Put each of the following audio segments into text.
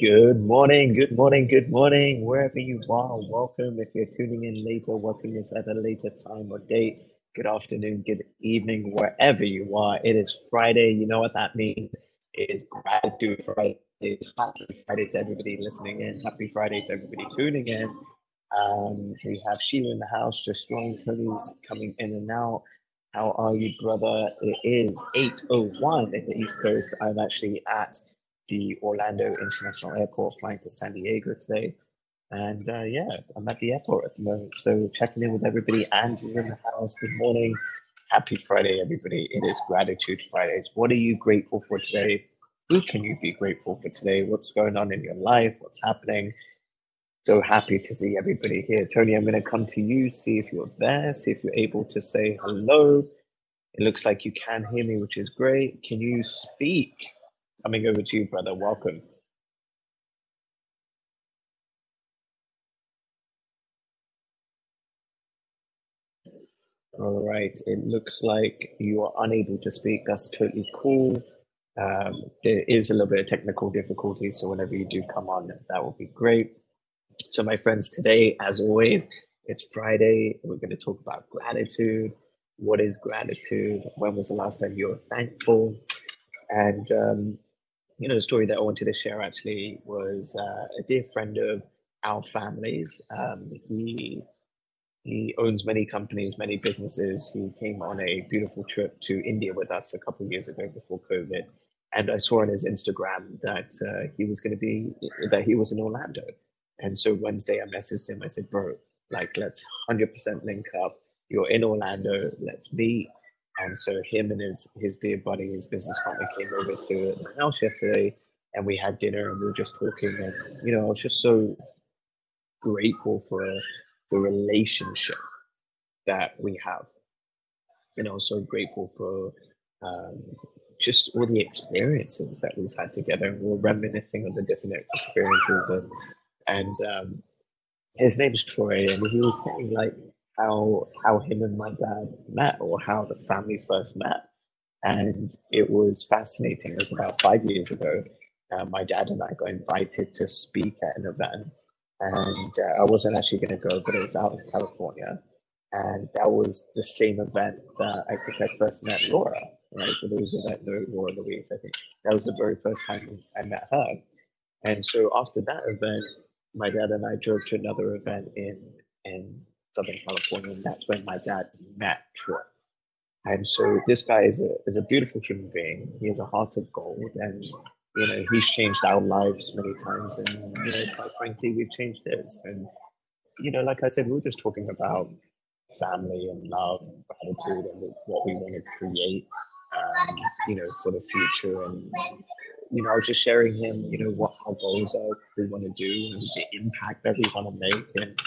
Good morning, good morning, good morning, wherever you are. Welcome. If you're tuning in later, watching this at a later time or date, good afternoon, good evening, wherever you are. It is Friday. You know what that means? It is Gratitude Friday. It's Happy Friday to everybody listening in. Happy Friday to everybody tuning in. Um, we have Sheila in the house, just joined. Tony's coming in and out. How are you, brother? It is 8.01 in the East Coast. I'm actually at the Orlando International Airport, flying to San Diego today. And uh, yeah, I'm at the airport at the moment. So checking in with everybody. Angie's in the house. Good morning. Happy Friday, everybody. It is Gratitude Fridays. What are you grateful for today? Who can you be grateful for today? What's going on in your life? What's happening? So happy to see everybody here. Tony, I'm going to come to you, see if you're there, see if you're able to say hello. It looks like you can hear me, which is great. Can you speak? Coming over to you, brother. Welcome. All right. It looks like you are unable to speak. That's totally cool. Um, there is a little bit of technical difficulty, so whenever you do come on, that will be great. So, my friends, today, as always, it's Friday. We're going to talk about gratitude. What is gratitude? When was the last time you were thankful? And um, you know, the story that I wanted to share actually was uh, a dear friend of our families. Um, he he owns many companies, many businesses. He came on a beautiful trip to India with us a couple of years ago before COVID, and I saw on his Instagram that uh, he was going to be that he was in Orlando. And so Wednesday, I messaged him. I said, "Bro, like, let's hundred percent link up. You're in Orlando. Let's meet." And so him and his his dear buddy, his business partner, came over to my house yesterday, and we had dinner, and we were just talking. And you know, I was just so grateful for the relationship that we have. And I was so grateful for um, just all the experiences that we've had together. And we're reminiscing on the different experiences, and and um, his name is Troy, and he was saying like how how him and my dad met or how the family first met. And it was fascinating. It was about five years ago. Uh, my dad and I got invited to speak at an event. And uh, I wasn't actually going to go, but it was out in California. And that was the same event that I think I first met Laura, right? For those that know Laura Louise, I think that was the very first time I met her. And so after that event, my dad and I drove to another event in in Southern California, and that's when my dad met Troy. And so this guy is a is a beautiful human being. He has a heart of gold, and you know he's changed our lives many times, and you know quite frankly we've changed his. And you know, like I said, we were just talking about family and love, and gratitude, and what we want to create, um, you know, for the future. And you know, I was just sharing him, you know, what our goals are, we want to do, and the impact that we want to make, and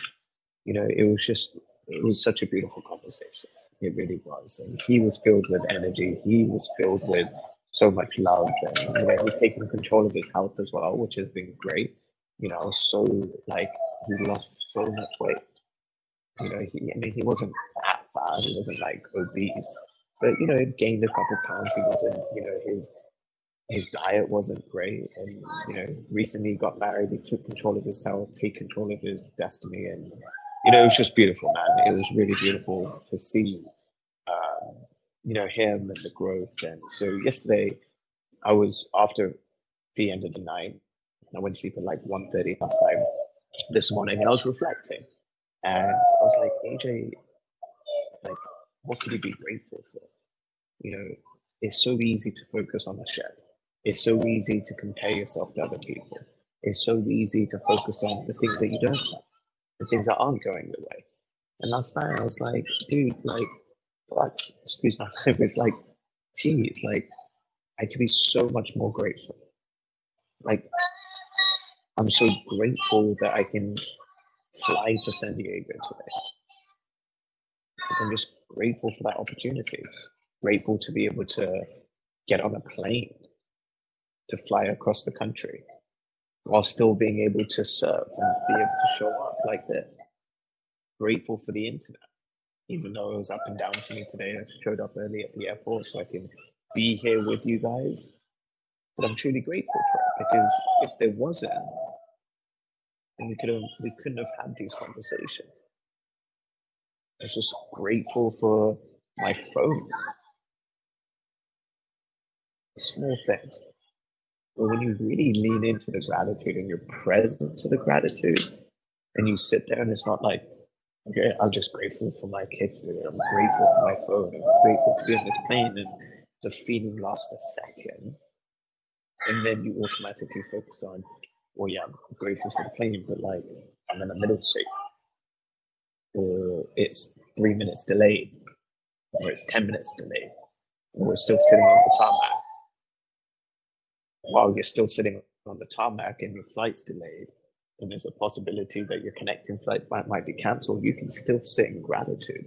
you know, it was just, it was such a beautiful conversation. It really was. And he was filled with energy. He was filled with so much love. And, you know, he's taking control of his health as well, which has been great. You know, so like he lost so much weight. You know, he, I mean, he wasn't fat, fat. He wasn't like obese, but you know, he gained a couple pounds. He wasn't, you know, his his diet wasn't great, and you know, recently got married. He took control of his health, take control of his destiny, and you know, it was just beautiful, man. It was really beautiful to see, uh, you know, him and the growth. And so yesterday, I was after the end of the night. I went to sleep at like 1.30 last night. This morning, and I was reflecting, and I was like, AJ, like, what could you be grateful for? You know, it's so easy to focus on the shed. It's so easy to compare yourself to other people. It's so easy to focus on the things that you don't have the things that aren't going your way. And last night I was like, dude, like, what? Excuse my language. Like, geez, like, I could be so much more grateful. Like, I'm so grateful that I can fly to San Diego today. I'm just grateful for that opportunity. Grateful to be able to get on a plane to fly across the country while still being able to serve and be able to show up like this. Grateful for the internet, even though it was up and down for me today. I showed up early at the airport so I can be here with you guys. But I'm truly grateful for it because if there wasn't, then we could have we couldn't have had these conversations. I'm just grateful for my phone. Small things. But when you really lean into the gratitude and you're present to the gratitude, and you sit there and it's not like, okay, I'm just grateful for my kids today. I'm grateful for my phone. I'm grateful to be on this plane. And the feeling lasts a second. And then you automatically focus on, well, yeah, I'm grateful for the plane, but like, I'm in the middle seat. Or it's three minutes delayed. Or it's 10 minutes delayed. Or we're still sitting on the tarmac while you're still sitting on the tarmac and your flight's delayed, and there's a possibility that your connecting flight might, might be cancelled, you can still sit in gratitude.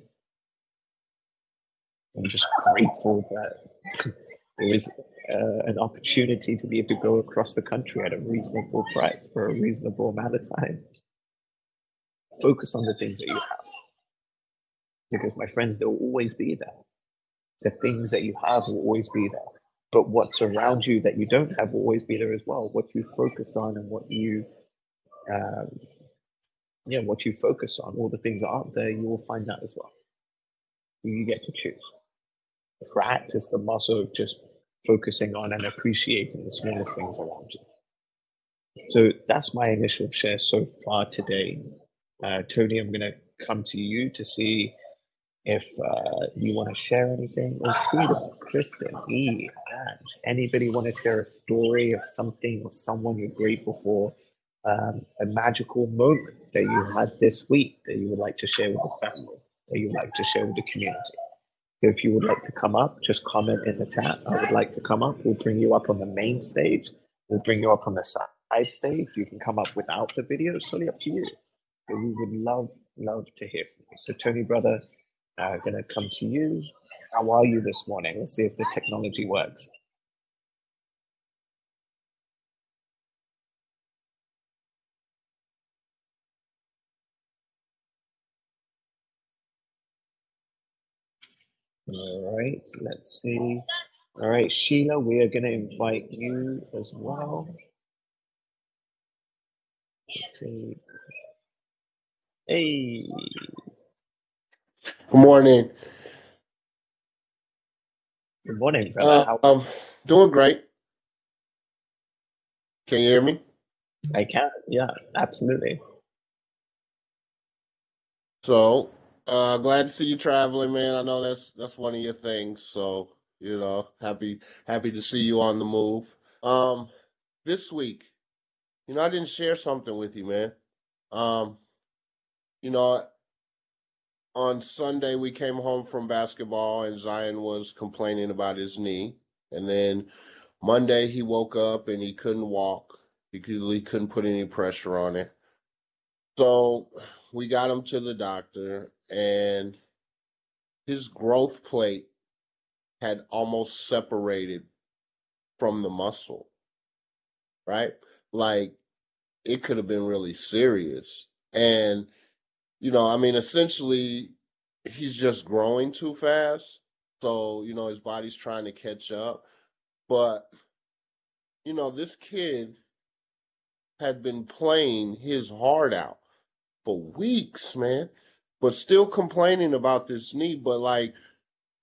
I'm just grateful that there is uh, an opportunity to be able to go across the country at a reasonable price for a reasonable amount of time. Focus on the things that you have. Because, my friends, they'll always be there. The things that you have will always be there but what's around you that you don't have will always be there as well. What you focus on and what you, um, yeah, what you focus on, all the things that aren't there, you will find that as well. You get to choose. Practice the muscle of just focusing on and appreciating the smallest things around you. So that's my initial share so far today. Uh, Tony, I'm going to come to you to see if uh, you want to share anything, or Freedom, Kristen, E, Ange, anybody want to share a story of something or someone you're grateful for, um, a magical moment that you had this week that you would like to share with the family, that you would like to share with the community. If you would like to come up, just comment in the chat. I would like to come up. We'll bring you up on the main stage. We'll bring you up on the side stage. You can come up without the video. It's totally up to you. But we would love, love to hear from you. So, Tony, brother, uh, going to come to you. How are you this morning? Let's see if the technology works. All right, let's see. All right, Sheila, we are going to invite you as well. Let's see. Hey, Good morning. good morning, brother. Uh, How um, doing great. Can you hear me? I can? Yeah, absolutely. So, uh, glad to see you traveling, man. I know that's that's one of your things. So, you know, happy happy to see you on the move. Um, this week, you know, I didn't share something with you, man. Um, you know, on Sunday we came home from basketball and Zion was complaining about his knee. And then Monday he woke up and he couldn't walk. He, he couldn't put any pressure on it. So we got him to the doctor and his growth plate had almost separated from the muscle, right? Like it could have been really serious. And you know, I mean, essentially, he's just growing too fast. So, you know, his body's trying to catch up. But, you know, this kid had been playing his heart out for weeks, man, but still complaining about this knee. But, like,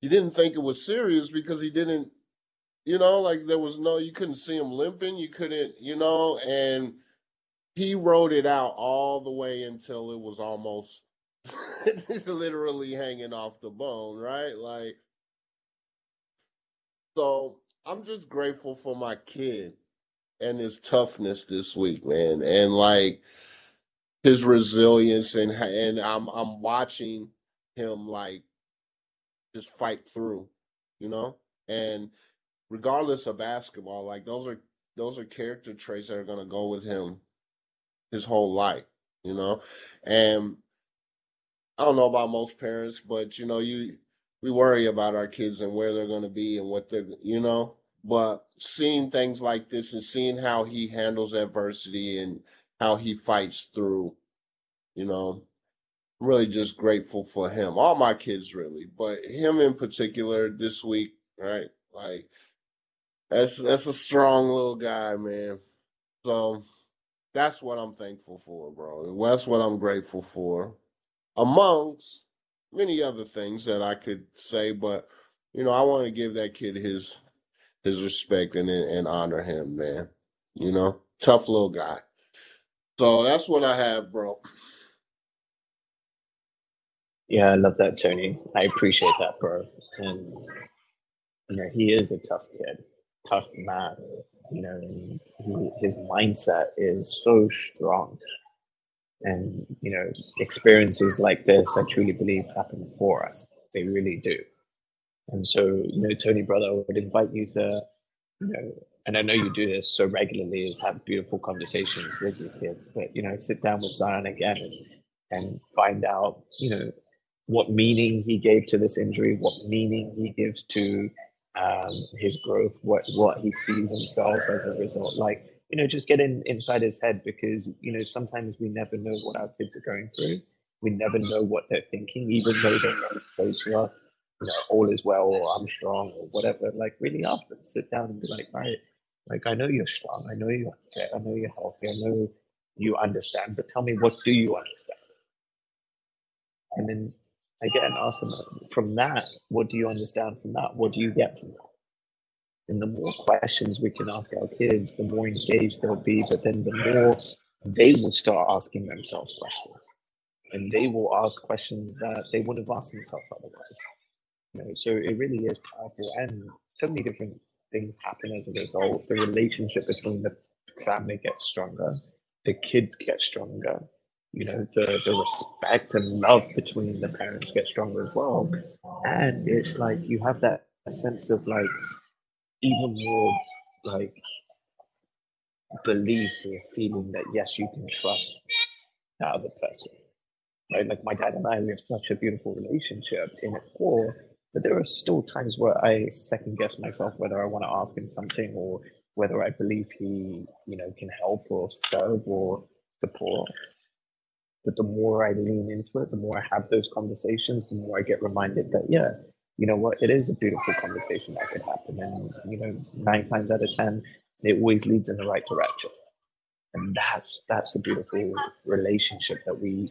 he didn't think it was serious because he didn't, you know, like there was no, you couldn't see him limping. You couldn't, you know, and he wrote it out all the way until it was almost literally hanging off the bone, right? Like, so I'm just grateful for my kid and his toughness this week, man, and like his resilience, and and I'm I'm watching him like just fight through, you know, and regardless of basketball, like those are those are character traits that are gonna go with him his whole life. you know. And I don't know about most parents, but you know, you we worry about our kids and where they're to be and what they're, you know. But seeing things like this and seeing how he handles adversity and how he fights through, you know, really just grateful for him. All my kids really, but him in particular this week, right? Like that's that's a strong little guy, man. So that's what I'm thankful for, bro. That's what I'm grateful for. Amongst many other things that I could say, but you know, I want to give that kid his his respect and and honor him, man. You know, tough little guy. So that's what I have, bro. Yeah, I love that, Tony. I appreciate that, bro. And you know, he is a tough kid, tough man. You know, and he, his mindset is so strong. And you know, experiences like this, I truly believe, happen for us. They really do. And so, you know, Tony, brother, I would invite you to, you know, and I know you do this so regularly, is have beautiful conversations with your kids. But you know, sit down with Zion again and and find out, you know, what meaning he gave to this injury, what meaning he gives to um, his growth, what what he sees himself as a result. Like you know, just get in inside his head because you know sometimes we never know what our kids are going through. We never know what they're thinking, even though they may say to us, you know, all is well or I'm strong or whatever. Like really ask them, sit down and be like, right, like I know you're strong, I know you're fit, I know you're healthy, I know you understand, but tell me what do you understand? And then again, ask them from that, what do you understand from that? What do you get from that? And the more questions we can ask our kids, the more engaged they'll be, but then the more they will start asking themselves questions. And they will ask questions that they wouldn't have asked themselves otherwise. You know, so it really is powerful and so many different things happen as a result. The relationship between the family gets stronger, the kids get stronger, you know, the, the respect and love between the parents get stronger as well. And it's like you have that sense of like even more like belief or feeling that yes, you can trust that other person. Right? Like my dad and I, we have such a beautiful relationship in its core, but there are still times where I second guess myself whether I want to ask him something or whether I believe he, you know, can help or serve or support. But the more I lean into it, the more I have those conversations, the more I get reminded that, yeah, you know what, it is a beautiful conversation that could happen. And, you know, nine times out of 10, it always leads in the right direction. And that's, that's the beautiful relationship that we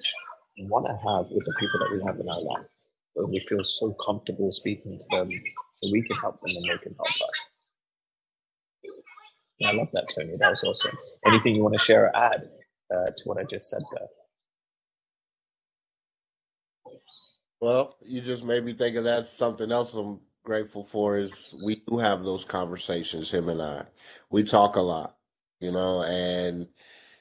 want to have with the people that we have in our lives. Where we feel so comfortable speaking to them so we can help them and they can help us. I love that, Tony. That was awesome. Anything you want to share or add uh, to what I just said there? Well, you just made me think of that. Something else I'm grateful for is we do have those conversations, him and I. We talk a lot, you know, and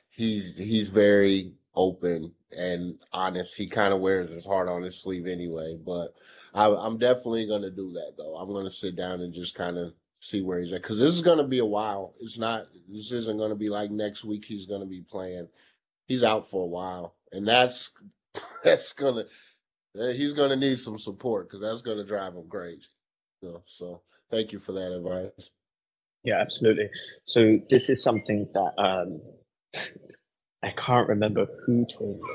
he's he's very open and honest. He kind of wears his heart on his sleeve anyway, but I, I'm definitely going to do that though. I'm going to sit down and just kind of see where he's at because this is going to be a while. It's not. This isn't going to be like next week. He's going to be playing. He's out for a while, and that's that's gonna he's going to need some support because that's going to drive him crazy. So thank you for that advice. Yeah, absolutely. So this is something that um, I can't remember who told me,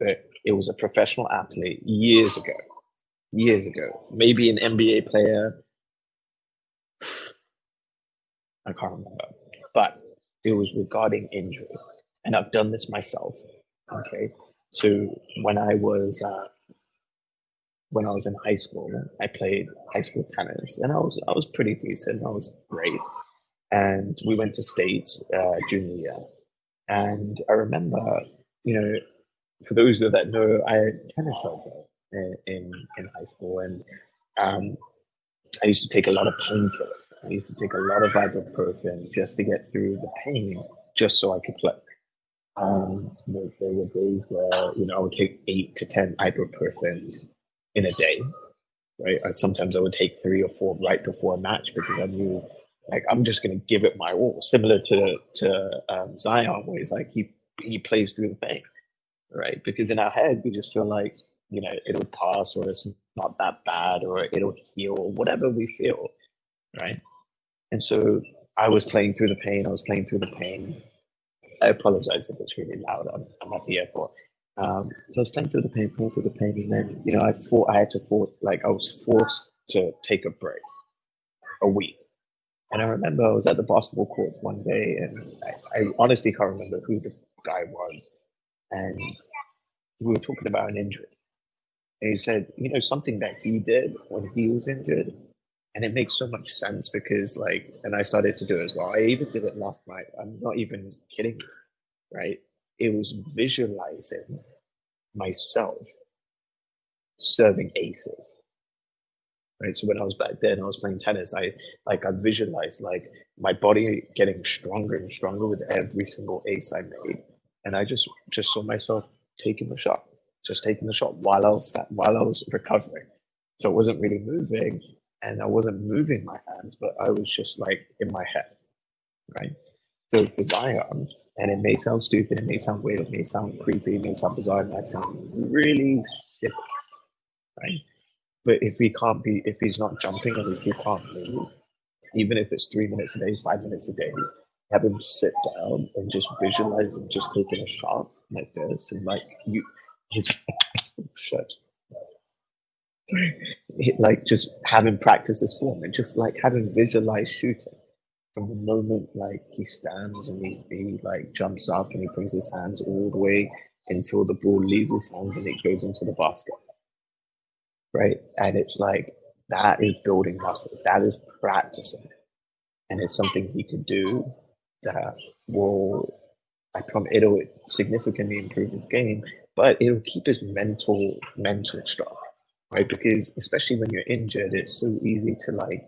but it was a professional athlete years ago. Years ago, maybe an NBA player. I can't remember, but it was regarding injury, and I've done this myself. Okay, so when I was uh, when I was in high school, I played high school tennis, and I was I was pretty decent. I was great, and we went to states uh, junior year. And I remember, you know, for those that know, I tennis elbow in, in in high school, and um, I used to take a lot of painkillers. I used to take a lot of ibuprofen just to get through the pain, just so I could play. Um, there, there, were days where you know I would take eight to ten ibuprofen in a day, right? Or sometimes I would take three or four right before a match because I knew, like, I'm just going to give it my all. Similar to to um, Zion, where he's like he he plays through the pain, right? Because in our head, we just feel like, you know, it'll pass or it's not that bad or it'll heal or whatever we feel, right? And so I was playing through the pain. I was playing through the pain. I apologize if it's really loud. I'm, I'm at the airport. Um, so I was playing through the pain, playing through the pain, and then you know I thought I had to force, like I was forced to take a break, a week. And I remember I was at the basketball court one day, and I, I honestly can't remember who the guy was, and we were talking about an injury. And he said, you know, something that he did when he was injured, and it makes so much sense because, like, and I started to do it as well. I even did it last night. I'm not even kidding, right? It was visualizing myself serving aces right? So when I was back then, I was playing tennis. I like I visualized like my body getting stronger and stronger with every single ace I made, and I just just saw myself taking the shot, just taking the shot while I was that while I was recovering. So it wasn't really moving, and I wasn't moving my hands, but I was just like in my head, right? So for Zion, and it may sound stupid, it may sound weird, it may sound creepy, it may sound bizarre, it might sound really sick, right? But if he can't be, if he's not jumping and if he can't move, even if it's three minutes a day, five minutes a day, have him sit down and just visualize him just taking a shot like this, and like you, his shut. like just have him practice his form and just like have him visualize shooting from the moment like he stands and he, he like jumps up and he brings his hands all the way until the ball leaves his hands and it goes into the basket right? And it's like that is building muscle, that is practicing, and it's something he could do that will, I promise, it'll significantly improve his game, but it'll keep his mental mental strong, right? Because especially when you're injured, it's so easy to like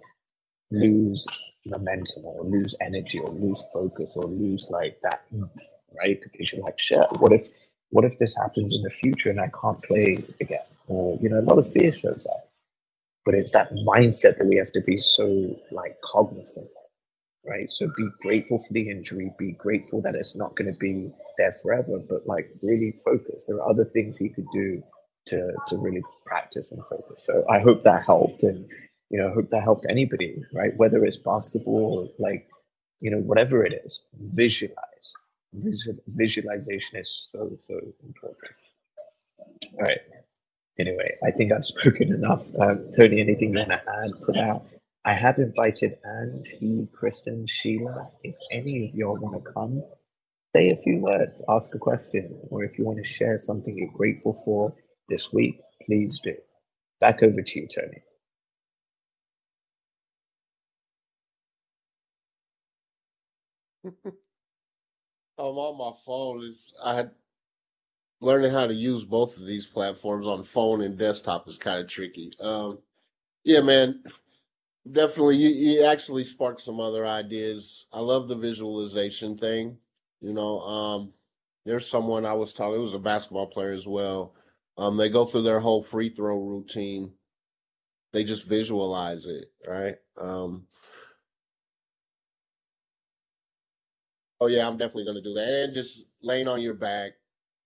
lose momentum or lose energy or lose focus or lose like that right? Because you're like, shit, what if what if this happens in the future and I can't play again? Or, you know, a lot of fear shows up. But it's that mindset that we have to be so like cognizant, right? So be grateful for the injury, be grateful that it's not going to be there forever, but like really focus. There are other things he could do to to really practice and focus. So I hope that helped and you know, I hope that helped anybody, right? Whether it's basketball or like, you know, whatever it is, visualize visual, visualization is so so important. All right. Anyway, I think I've spoken enough. Um, Tony, anything you want to add to that? I have invited Angie, Kristen, Sheila. If any of y'all want to come, say a few words, ask a question, or if you want to share something you're grateful for this week, please do. Back over to you, Tony. um, on my phone is I had learning how to use both of these platforms on phone and desktop is kind of tricky. Um, yeah, man, definitely. You, you actually sparked some other ideas. I love the visualization thing. You know, um, there's someone I was talking. It was a basketball player as well. Um, they go through their whole free throw routine. They just visualize it, right? Um, Oh yeah, I'm definitely gonna do that. And just laying on your back,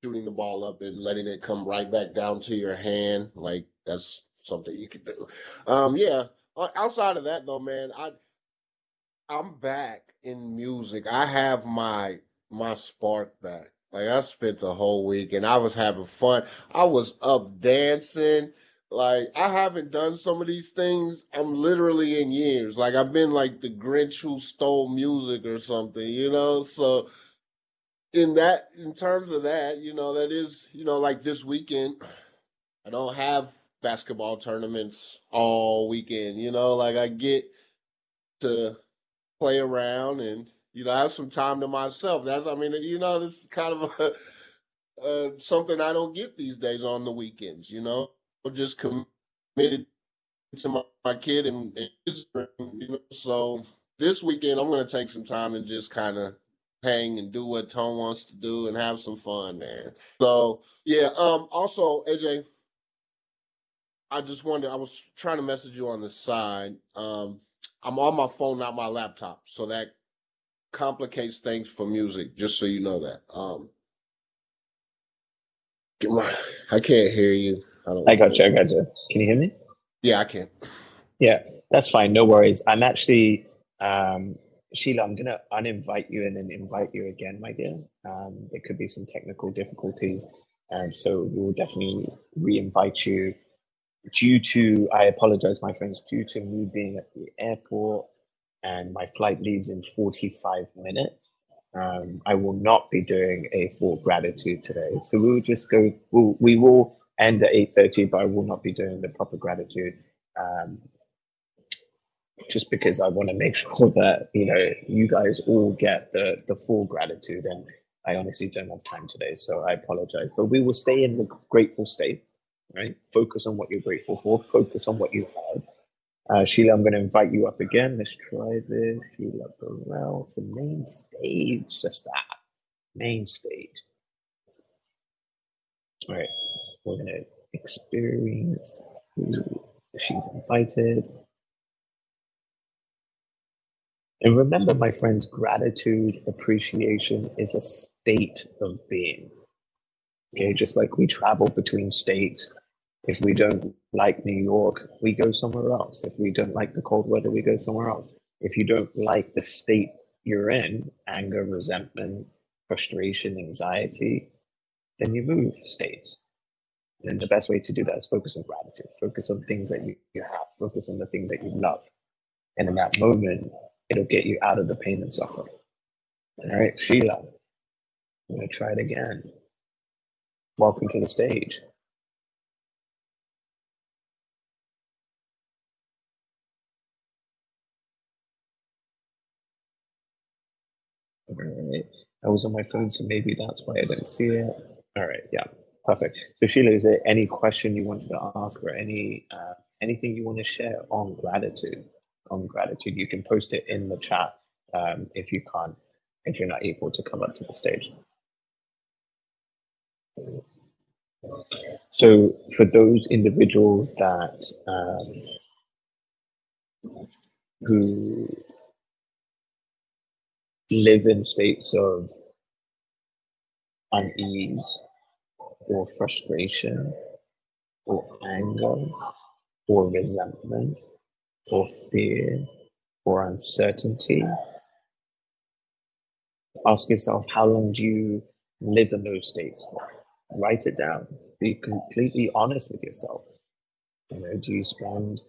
shooting the ball up and letting it come right back down to your hand, like that's something you could do. Um, yeah. Outside of that though, man, I I'm back in music. I have my my spark back. Like I spent the whole week and I was having fun. I was up dancing. Like I haven't done some of these things. I'm literally in years. Like I've been like the Grinch who stole music or something, you know. So in that, in terms of that, you know, that is, you know, like this weekend, I don't have basketball tournaments all weekend. You know, like I get to play around and you know have some time to myself. That's, I mean, you know, this is kind of a, uh, something I don't get these days on the weekends. You know just committed to my, my kid and, and his you know, so this weekend I'm gonna take some time and just kind of hang and do what Tone wants to do and have some fun, man. So yeah. Um. Also, AJ, I just wanted. I was trying to message you on the side. Um. I'm on my phone, not my laptop, so that complicates things for music. Just so you know that. Um. Come on. I can't hear you. I, I got you. I got you. Can you hear me? Yeah, I can. Yeah, that's fine. No worries. I'm actually, um, Sheila, I'm going to uninvite you and then invite you again, my dear. Um, there could be some technical difficulties. Um, so we'll definitely re-invite you. Due to, I apologize, my friends, due to me being at the airport and my flight leaves in 45 minutes, um, I will not be doing a full gratitude today. So we will just go, we'll, we will end at 8.30, but I will not be doing the proper gratitude. Um, just because I want to make sure that, you know, you guys all get the, the full gratitude and I honestly don't have time today, so I apologize. But we will stay in the grateful state, right? Focus on what you're grateful for, focus on what you have. Uh, Sheila, I'm going to invite you up again. Let's try this. Sheila Burrell to main stage, sister. Main stage. All right, we're going to experience who she's invited. And remember, my friends, gratitude, appreciation is a state of being. Okay, just like we travel between states. If we don't like New York, we go somewhere else. If we don't like the cold weather, we go somewhere else. If you don't like the state you're in, anger, resentment, frustration, anxiety, then you move states. And the best way to do that is focus on gratitude, focus on things that you, you have, focus on the things that you love. And in that moment, it'll get you out of the pain and suffering. All right, Sheila, I'm going to try it again. Welcome to the stage. All right. I was on my phone, so maybe that's why I didn't see it. All right, yeah, perfect. So Sheila, is there any question you wanted to ask or any uh, anything you want to share on gratitude? on gratitude, you can post it in the chat um, if you can't, if you're not able to come up to the stage. So for those individuals that um, who live in states of unease or frustration or anger or resentment or fear or uncertainty. Ask yourself, how long do you live in those states for? Write it down. Be completely honest with yourself. You know, do you spend,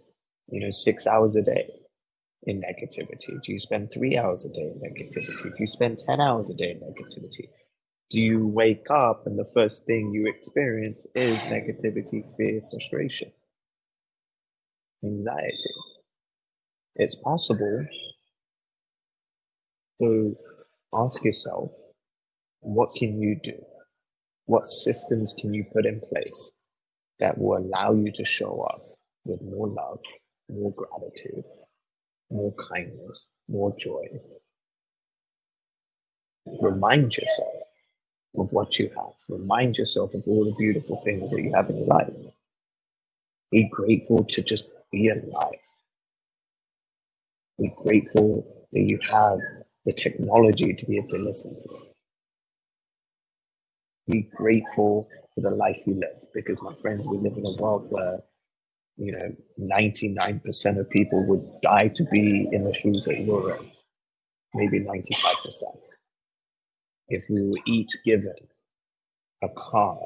you know, six hours a day in negativity? Do you spend three hours a day in negativity? Do you spend 10 hours a day in negativity? Do you wake up and the first thing you experience is negativity, fear, frustration, anxiety? it's possible to ask yourself, what can you do? What systems can you put in place that will allow you to show up with more love, more gratitude, more kindness, more joy? Remind yourself of what you have. Remind yourself of all the beautiful things that you have in your life. Be grateful to just be alive. Be grateful that you have the technology to be able to listen to it. Be grateful for the life you live because, my friends, we live in a world where, you know, 99% of people would die to be in the shoes that you're in, maybe 95%. If we were each given a card,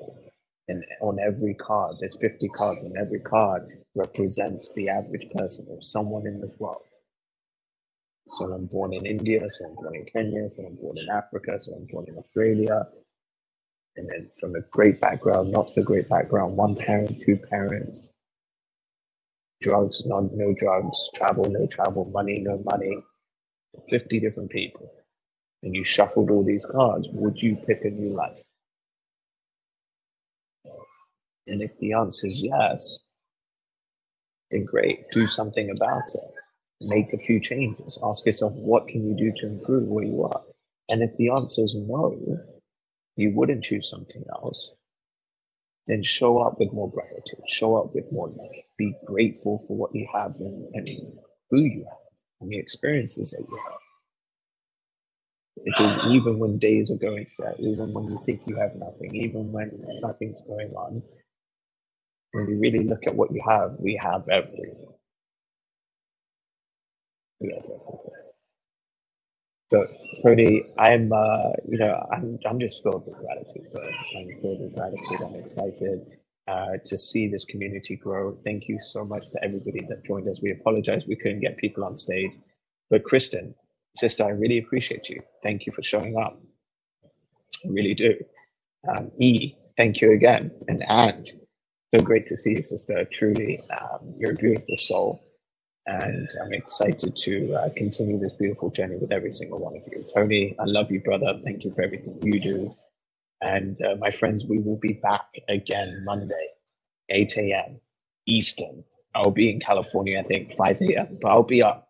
and on every card, there's 50 cards, and every card represents the average person or someone in this world so I'm born in India, so I'm born in Kenya, so I'm born in Africa, so I'm born in Australia. And then from a great background, not so great background, one parent, two parents, drugs, no, no drugs, travel, no travel, money, no money, 50 different people. And you shuffled all these cards, would you pick a new life? And if the answer is yes, then great, do something about it make a few changes. Ask yourself, what can you do to improve where you are? And if the answer is no, you wouldn't choose something else, then show up with more gratitude, show up with more love. Be grateful for what you have and, and who you have and the experiences that you have. Because even when days are going through, even when you think you have nothing, even when nothing's going on, when you really look at what you have, we have everything. We have everything. So, Tony, I'm, uh, you know, I'm, I'm just filled with gratitude. Bro. I'm filled with gratitude. I'm excited uh, to see this community grow. Thank you so much to everybody that joined us. We apologize we couldn't get people on stage, but Kristen, sister, I really appreciate you. Thank you for showing up. I really do. Um, e, thank you again, and and so great to see you, sister. Truly, um, you're a beautiful soul and I'm excited to uh, continue this beautiful journey with every single one of you. Tony, I love you, brother. Thank you for everything you do. And uh, my friends, we will be back again Monday, 8 a.m. Eastern. I'll be in California, I think, 5 a.m., but I'll be up.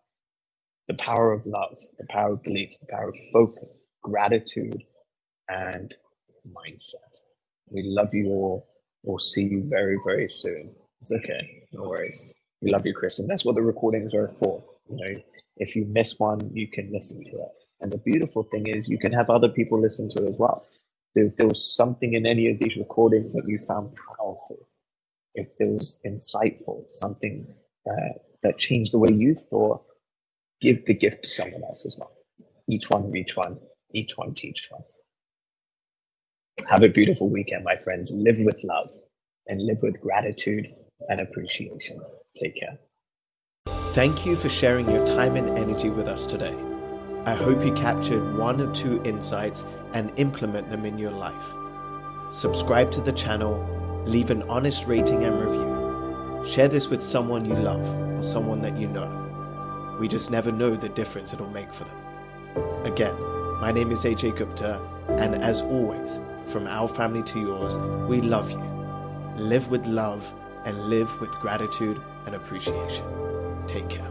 The power of love, the power of belief, the power of focus, gratitude, and mindset. We love you all. We'll see you very, very soon. It's okay. No worries. We love you, Chris. And that's what the recordings are for. You know, if you miss one, you can listen to it. And the beautiful thing is you can have other people listen to it as well. If there was something in any of these recordings that you found powerful, if there was insightful, something that, that changed the way you thought, give the gift to someone else as well. Each one reach one, each one teach one. Have a beautiful weekend, my friends. Live with love and live with gratitude and appreciation. Take care. Thank you for sharing your time and energy with us today. I hope you captured one or two insights and implement them in your life. Subscribe to the channel, leave an honest rating and review. Share this with someone you love or someone that you know. We just never know the difference it'll make for them. Again, my name is AJ Gupta, and as always, from our family to yours, we love you. Live with love and live with gratitude and appreciation. Take care.